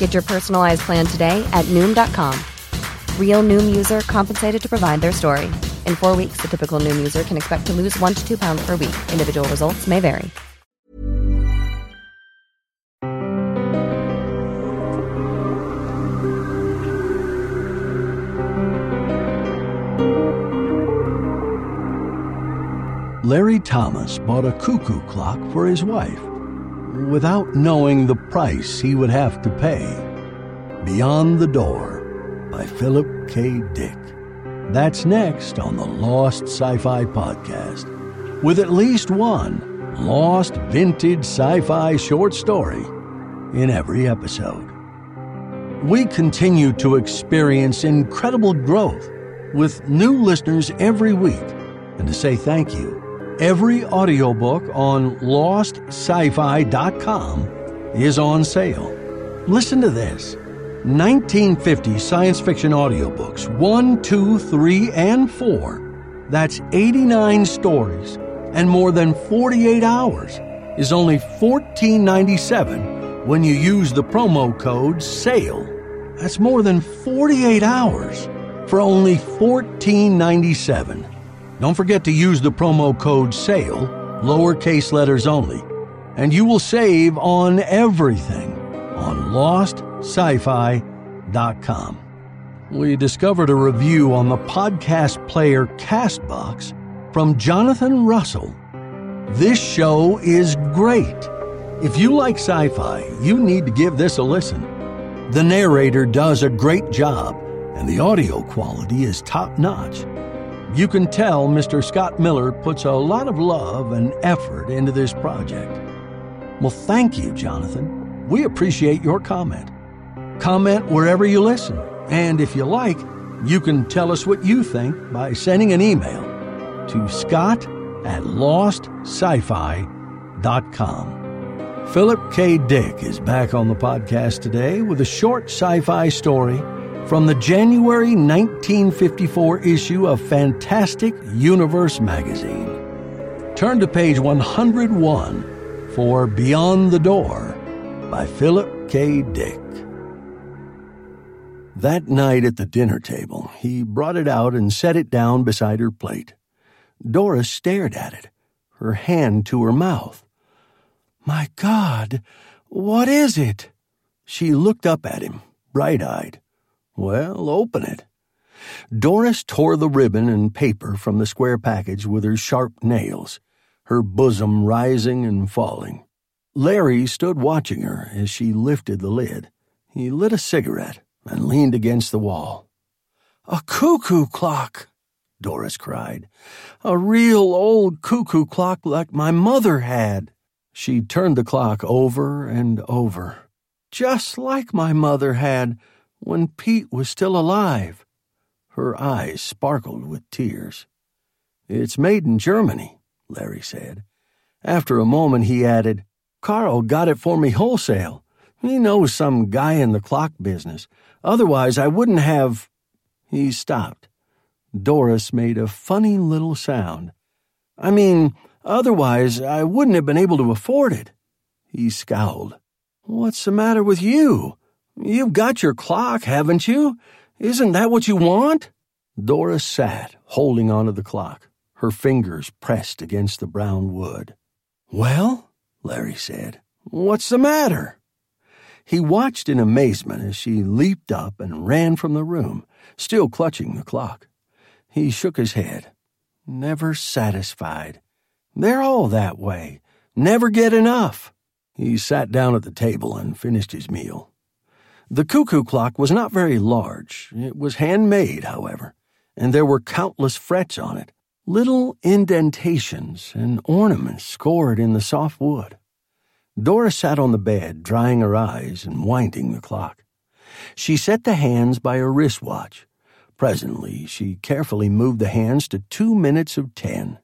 Get your personalized plan today at Noom.com. Real Noom user compensated to provide their story. In four weeks, the typical Noom user can expect to lose one to two pounds per week. Individual results may vary. Larry Thomas bought a cuckoo clock for his wife without knowing the price he would have to pay. Beyond the Door by Philip K. Dick. That's next on the Lost Sci Fi Podcast, with at least one lost vintage sci fi short story in every episode. We continue to experience incredible growth with new listeners every week, and to say thank you Every audiobook on lostscifi.com is on sale. Listen to this 1950 science fiction audiobooks 1, 2, 3, and 4. That's 89 stories and more than 48 hours is only $14.97 when you use the promo code SALE. That's more than 48 hours for only $14.97. Don't forget to use the promo code SALE, lowercase letters only, and you will save on everything on lostscifi.com. We discovered a review on the podcast player Castbox from Jonathan Russell. This show is great. If you like sci fi, you need to give this a listen. The narrator does a great job, and the audio quality is top notch. You can tell Mr. Scott Miller puts a lot of love and effort into this project. Well, thank you, Jonathan. We appreciate your comment. Comment wherever you listen, and if you like, you can tell us what you think by sending an email to scott at lostscifi.com. Philip K. Dick is back on the podcast today with a short sci fi story from the January 1954 issue of Fantastic Universe magazine. Turn to page 101 for Beyond the Door by Philip K. Dick. That night at the dinner table, he brought it out and set it down beside her plate. Doris stared at it, her hand to her mouth. My God, what is it? She looked up at him, bright eyed. Well, open it. Doris tore the ribbon and paper from the square package with her sharp nails, her bosom rising and falling. Larry stood watching her as she lifted the lid. He lit a cigarette and leaned against the wall. A cuckoo clock! Doris cried. A real old cuckoo clock like my mother had. She turned the clock over and over. Just like my mother had, when Pete was still alive. Her eyes sparkled with tears. It's made in Germany, Larry said. After a moment, he added, Carl got it for me wholesale. He knows some guy in the clock business. Otherwise, I wouldn't have. He stopped. Doris made a funny little sound. I mean, Otherwise, I wouldn't have been able to afford it. He scowled. What's the matter with you? You've got your clock, haven't you? Isn't that what you want? Doris sat, holding onto the clock, her fingers pressed against the brown wood. Well, Larry said, what's the matter? He watched in amazement as she leaped up and ran from the room, still clutching the clock. He shook his head. Never satisfied. They're all that way. Never get enough. He sat down at the table and finished his meal. The cuckoo clock was not very large. It was handmade, however, and there were countless frets on it, little indentations and ornaments scored in the soft wood. Dora sat on the bed, drying her eyes and winding the clock. She set the hands by her wristwatch. Presently, she carefully moved the hands to two minutes of ten.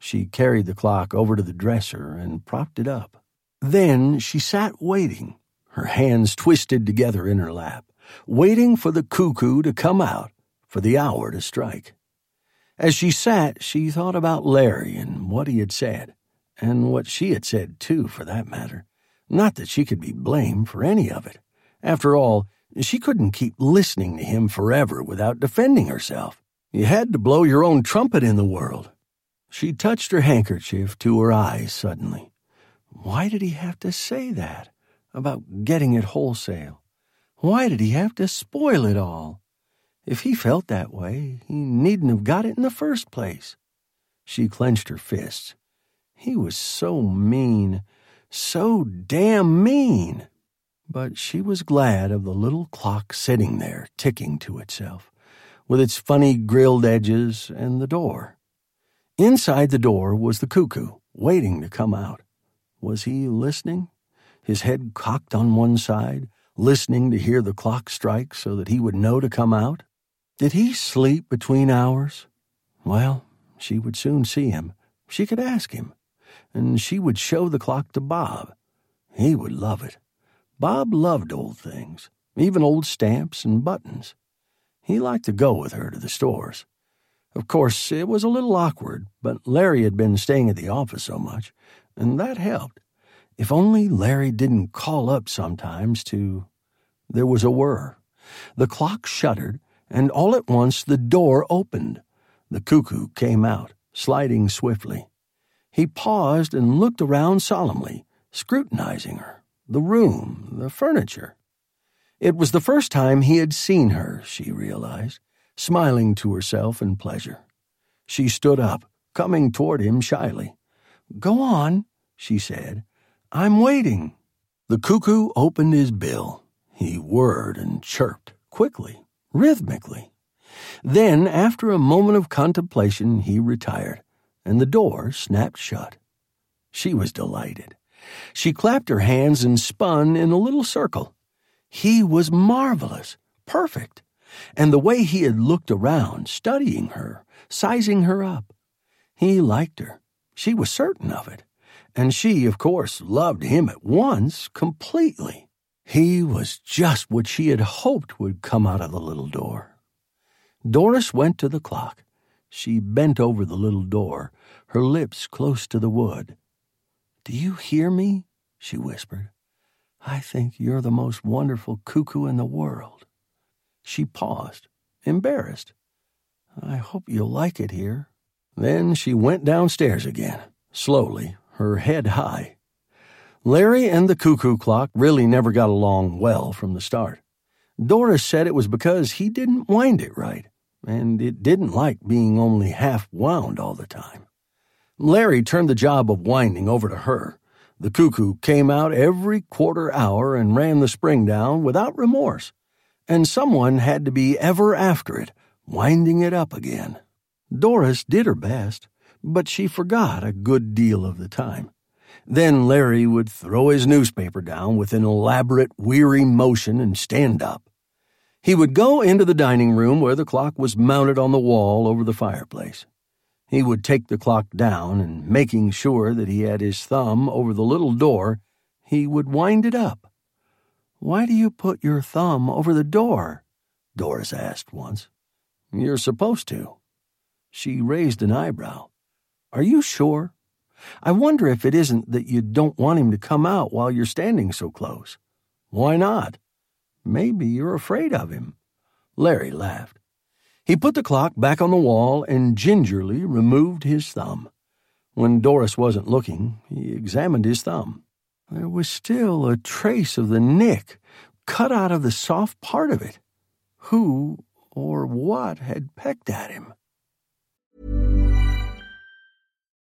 She carried the clock over to the dresser and propped it up. Then she sat waiting, her hands twisted together in her lap, waiting for the cuckoo to come out, for the hour to strike. As she sat, she thought about Larry and what he had said, and what she had said, too, for that matter. Not that she could be blamed for any of it. After all, she couldn't keep listening to him forever without defending herself. You had to blow your own trumpet in the world. She touched her handkerchief to her eyes suddenly. Why did he have to say that? About getting it wholesale? Why did he have to spoil it all? If he felt that way, he needn't have got it in the first place. She clenched her fists. He was so mean, so damn mean. But she was glad of the little clock sitting there, ticking to itself, with its funny grilled edges and the door. Inside the door was the cuckoo, waiting to come out. Was he listening? His head cocked on one side, listening to hear the clock strike so that he would know to come out? Did he sleep between hours? Well, she would soon see him. She could ask him. And she would show the clock to Bob. He would love it. Bob loved old things, even old stamps and buttons. He liked to go with her to the stores. Of course, it was a little awkward, but Larry had been staying at the office so much, and that helped. If only Larry didn't call up sometimes to. There was a whir. The clock shuddered, and all at once the door opened. The cuckoo came out, sliding swiftly. He paused and looked around solemnly, scrutinizing her the room, the furniture. It was the first time he had seen her, she realized, smiling to herself in pleasure. She stood up, coming toward him shyly. Go on, she said. I'm waiting. The cuckoo opened his bill. He whirred and chirped, quickly, rhythmically. Then, after a moment of contemplation, he retired, and the door snapped shut. She was delighted. She clapped her hands and spun in a little circle. He was marvelous, perfect, and the way he had looked around, studying her, sizing her up. He liked her. She was certain of it. And she, of course, loved him at once, completely. He was just what she had hoped would come out of the little door. Doris went to the clock. She bent over the little door, her lips close to the wood. Do you hear me? she whispered. I think you're the most wonderful cuckoo in the world. She paused, embarrassed. I hope you'll like it here. Then she went downstairs again, slowly, her head high. Larry and the cuckoo clock really never got along well from the start. Doris said it was because he didn't wind it right, and it didn't like being only half wound all the time. Larry turned the job of winding over to her. The cuckoo came out every quarter hour and ran the spring down without remorse, and someone had to be ever after it, winding it up again. Doris did her best, but she forgot a good deal of the time. Then Larry would throw his newspaper down with an elaborate, weary motion and stand up. He would go into the dining room where the clock was mounted on the wall over the fireplace. He would take the clock down, and making sure that he had his thumb over the little door, he would wind it up. Why do you put your thumb over the door? Doris asked once. You're supposed to. She raised an eyebrow. Are you sure? I wonder if it isn't that you don't want him to come out while you're standing so close. Why not? Maybe you're afraid of him. Larry laughed. He put the clock back on the wall and gingerly removed his thumb. When Doris wasn't looking, he examined his thumb. There was still a trace of the nick cut out of the soft part of it. Who or what had pecked at him?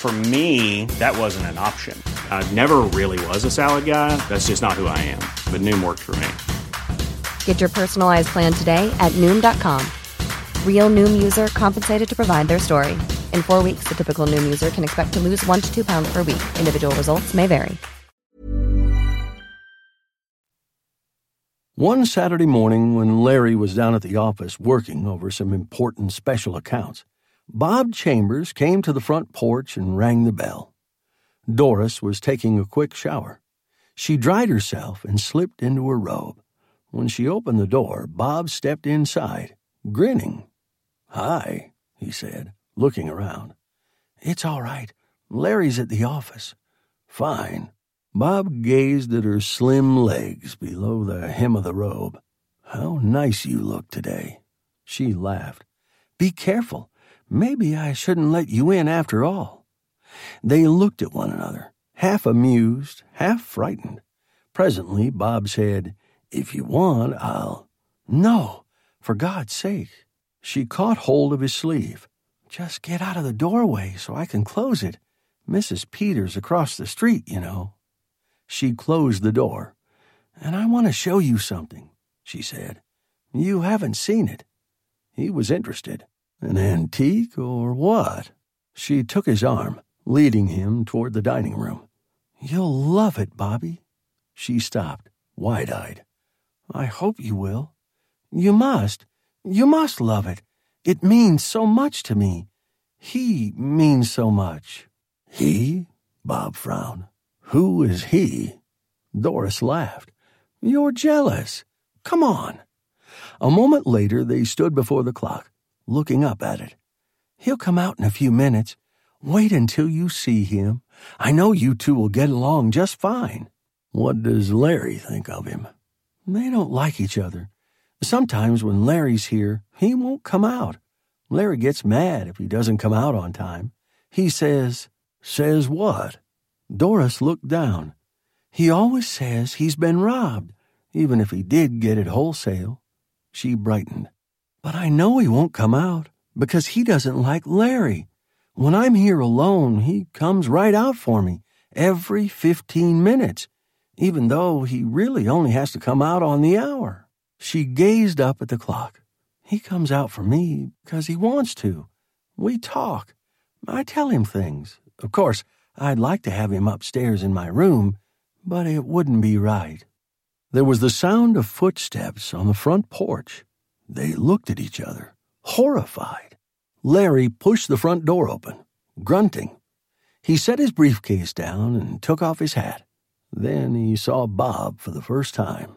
For me, that wasn't an option. I never really was a salad guy. That's just not who I am. But Noom worked for me. Get your personalized plan today at Noom.com. Real Noom user compensated to provide their story. In four weeks, the typical Noom user can expect to lose one to two pounds per week. Individual results may vary. One Saturday morning, when Larry was down at the office working over some important special accounts, Bob Chambers came to the front porch and rang the bell. Doris was taking a quick shower. She dried herself and slipped into her robe. When she opened the door, Bob stepped inside, grinning. Hi, he said, looking around. It's all right. Larry's at the office. Fine. Bob gazed at her slim legs below the hem of the robe. How nice you look today. She laughed. Be careful. Maybe I shouldn't let you in after all. They looked at one another, half amused, half frightened. Presently, Bob said, If you want, I'll. No, for God's sake. She caught hold of his sleeve. Just get out of the doorway so I can close it. Mrs. Peters across the street, you know. She closed the door. And I want to show you something, she said. You haven't seen it. He was interested. An antique or what? She took his arm, leading him toward the dining room. You'll love it, Bobby. She stopped, wide eyed. I hope you will. You must. You must love it. It means so much to me. He means so much. He? Bob frowned. Who is he? Doris laughed. You're jealous. Come on. A moment later, they stood before the clock, looking up at it. He'll come out in a few minutes. Wait until you see him. I know you two will get along just fine. What does Larry think of him? They don't like each other. Sometimes when Larry's here, he won't come out. Larry gets mad if he doesn't come out on time. He says, Says what? Doris looked down. He always says he's been robbed, even if he did get it wholesale. She brightened. But I know he won't come out because he doesn't like Larry. When I'm here alone, he comes right out for me every fifteen minutes, even though he really only has to come out on the hour. She gazed up at the clock. He comes out for me because he wants to. We talk. I tell him things. Of course, I'd like to have him upstairs in my room, but it wouldn't be right. There was the sound of footsteps on the front porch. They looked at each other, horrified. Larry pushed the front door open, grunting. He set his briefcase down and took off his hat. Then he saw Bob for the first time.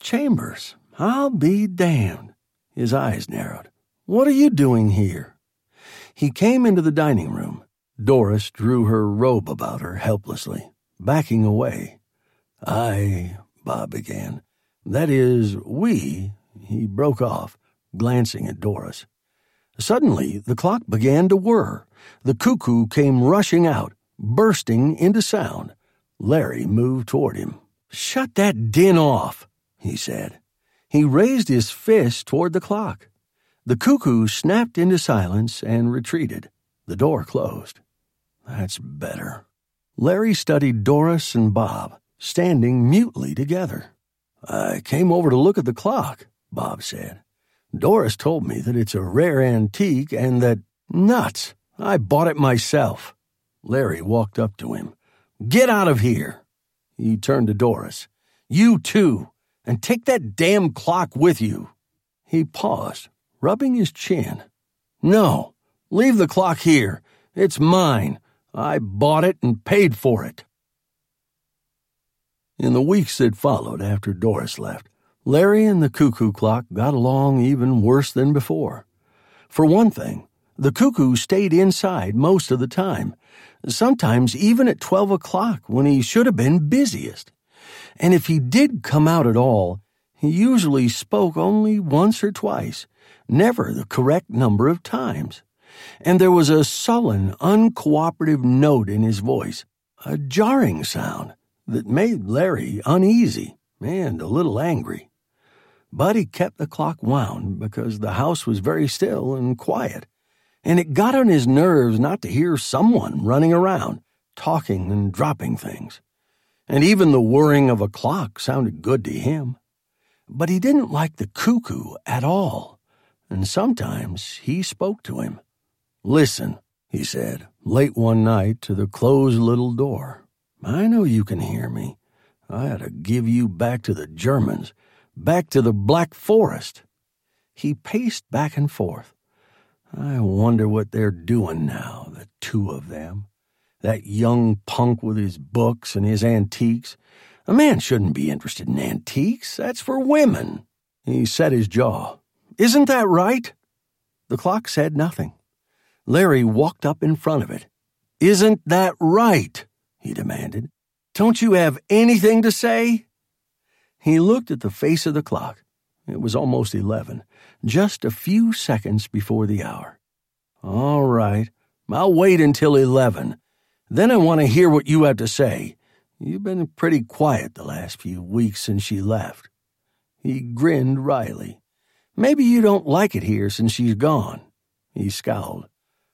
Chambers, I'll be damned. His eyes narrowed. What are you doing here? He came into the dining room Doris drew her robe about her helplessly, backing away. I, Bob began. That is, we, he broke off, glancing at Doris. Suddenly, the clock began to whir. The cuckoo came rushing out, bursting into sound. Larry moved toward him. Shut that din off, he said. He raised his fist toward the clock. The cuckoo snapped into silence and retreated. The door closed. That's better. Larry studied Doris and Bob, standing mutely together. I came over to look at the clock, Bob said. Doris told me that it's a rare antique and that. Nuts! I bought it myself. Larry walked up to him. Get out of here! He turned to Doris. You too, and take that damn clock with you. He paused, rubbing his chin. No, leave the clock here. It's mine. I bought it and paid for it. In the weeks that followed after Doris left, Larry and the cuckoo clock got along even worse than before. For one thing, the cuckoo stayed inside most of the time, sometimes even at 12 o'clock when he should have been busiest. And if he did come out at all, he usually spoke only once or twice, never the correct number of times. And there was a sullen, uncooperative note in his voice, a jarring sound that made Larry uneasy and a little angry. He kept the clock wound because the house was very still and quiet, and it got on his nerves not to hear someone running around, talking and dropping things. And even the whirring of a clock sounded good to him. But he didn't like the cuckoo at all, and sometimes he spoke to him. Listen, he said, late one night to the closed little door. I know you can hear me. I ought to give you back to the Germans, back to the Black Forest. He paced back and forth. I wonder what they're doing now, the two of them. That young punk with his books and his antiques. A man shouldn't be interested in antiques. That's for women. He set his jaw. Isn't that right? The clock said nothing. Larry walked up in front of it. Isn't that right? he demanded. Don't you have anything to say? He looked at the face of the clock. It was almost eleven, just a few seconds before the hour. All right, I'll wait until eleven. Then I want to hear what you have to say. You've been pretty quiet the last few weeks since she left. He grinned wryly. Maybe you don't like it here since she's gone. He scowled.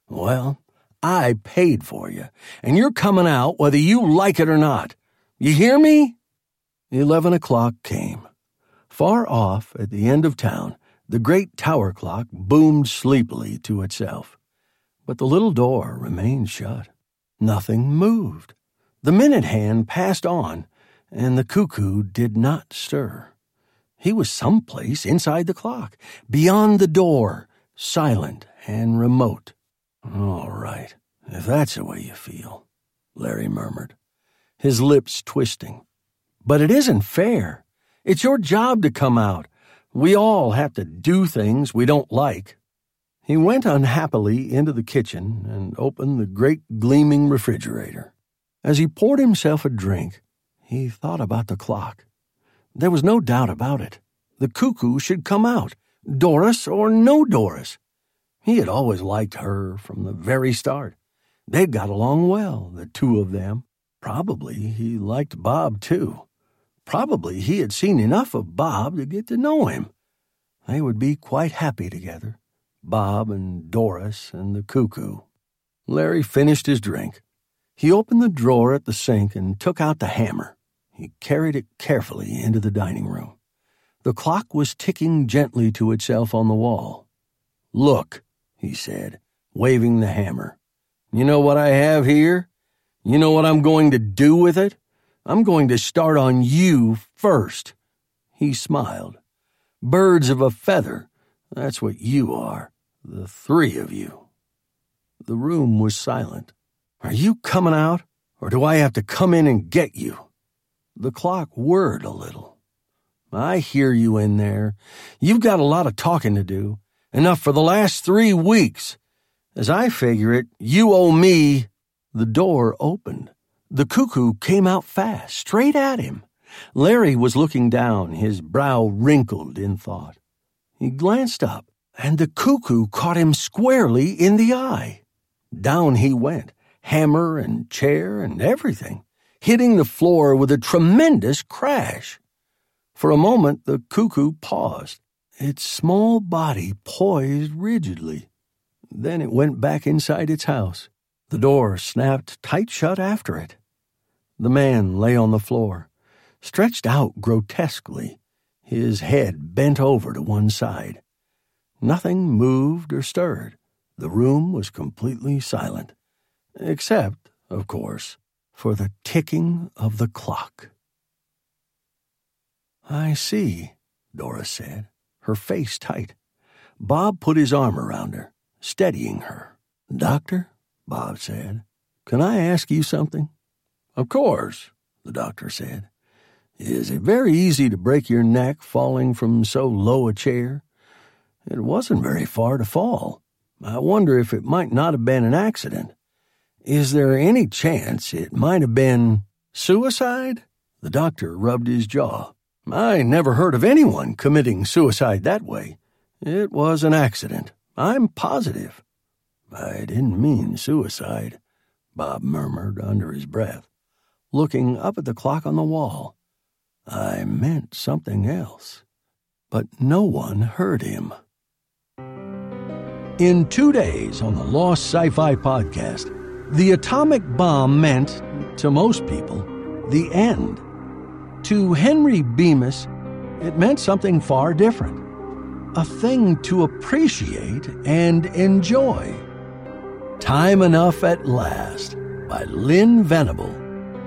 Well, I paid for you, and you're coming out whether you like it or not. You hear me? Eleven o'clock came. Far off, at the end of town, the great tower clock boomed sleepily to itself. But the little door remained shut. Nothing moved. The minute hand passed on, and the cuckoo did not stir. He was someplace inside the clock, beyond the door, silent and remote. All right, if that's the way you feel, Larry murmured, his lips twisting. But it isn't fair. It's your job to come out. We all have to do things we don't like. He went unhappily into the kitchen and opened the great gleaming refrigerator. As he poured himself a drink, he thought about the clock. There was no doubt about it. The cuckoo should come out, Doris or no Doris. He had always liked her from the very start. They'd got along well, the two of them. Probably he liked Bob, too. Probably he had seen enough of Bob to get to know him. They would be quite happy together, Bob and Doris and the cuckoo. Larry finished his drink. He opened the drawer at the sink and took out the hammer. He carried it carefully into the dining room. The clock was ticking gently to itself on the wall. Look, he said, waving the hammer. You know what I have here? You know what I'm going to do with it? I'm going to start on you first. He smiled. Birds of a feather. That's what you are. The three of you. The room was silent. Are you coming out, or do I have to come in and get you? The clock whirred a little. I hear you in there. You've got a lot of talking to do. Enough for the last three weeks. As I figure it, you owe me. The door opened. The cuckoo came out fast, straight at him. Larry was looking down, his brow wrinkled in thought. He glanced up, and the cuckoo caught him squarely in the eye. Down he went, hammer and chair and everything, hitting the floor with a tremendous crash. For a moment, the cuckoo paused, its small body poised rigidly. Then it went back inside its house. The door snapped tight shut after it. The man lay on the floor, stretched out grotesquely, his head bent over to one side. Nothing moved or stirred. The room was completely silent, except, of course, for the ticking of the clock. I see, Doris said, her face tight. Bob put his arm around her, steadying her. Doctor, Bob said, can I ask you something? Of course, the doctor said. Is it very easy to break your neck falling from so low a chair? It wasn't very far to fall. I wonder if it might not have been an accident. Is there any chance it might have been suicide? The doctor rubbed his jaw. I never heard of anyone committing suicide that way. It was an accident. I'm positive. I didn't mean suicide, Bob murmured under his breath, looking up at the clock on the wall. I meant something else. But no one heard him. In two days on the Lost Sci Fi podcast, the atomic bomb meant, to most people, the end. To Henry Bemis, it meant something far different a thing to appreciate and enjoy. Time Enough at Last by Lynn Venable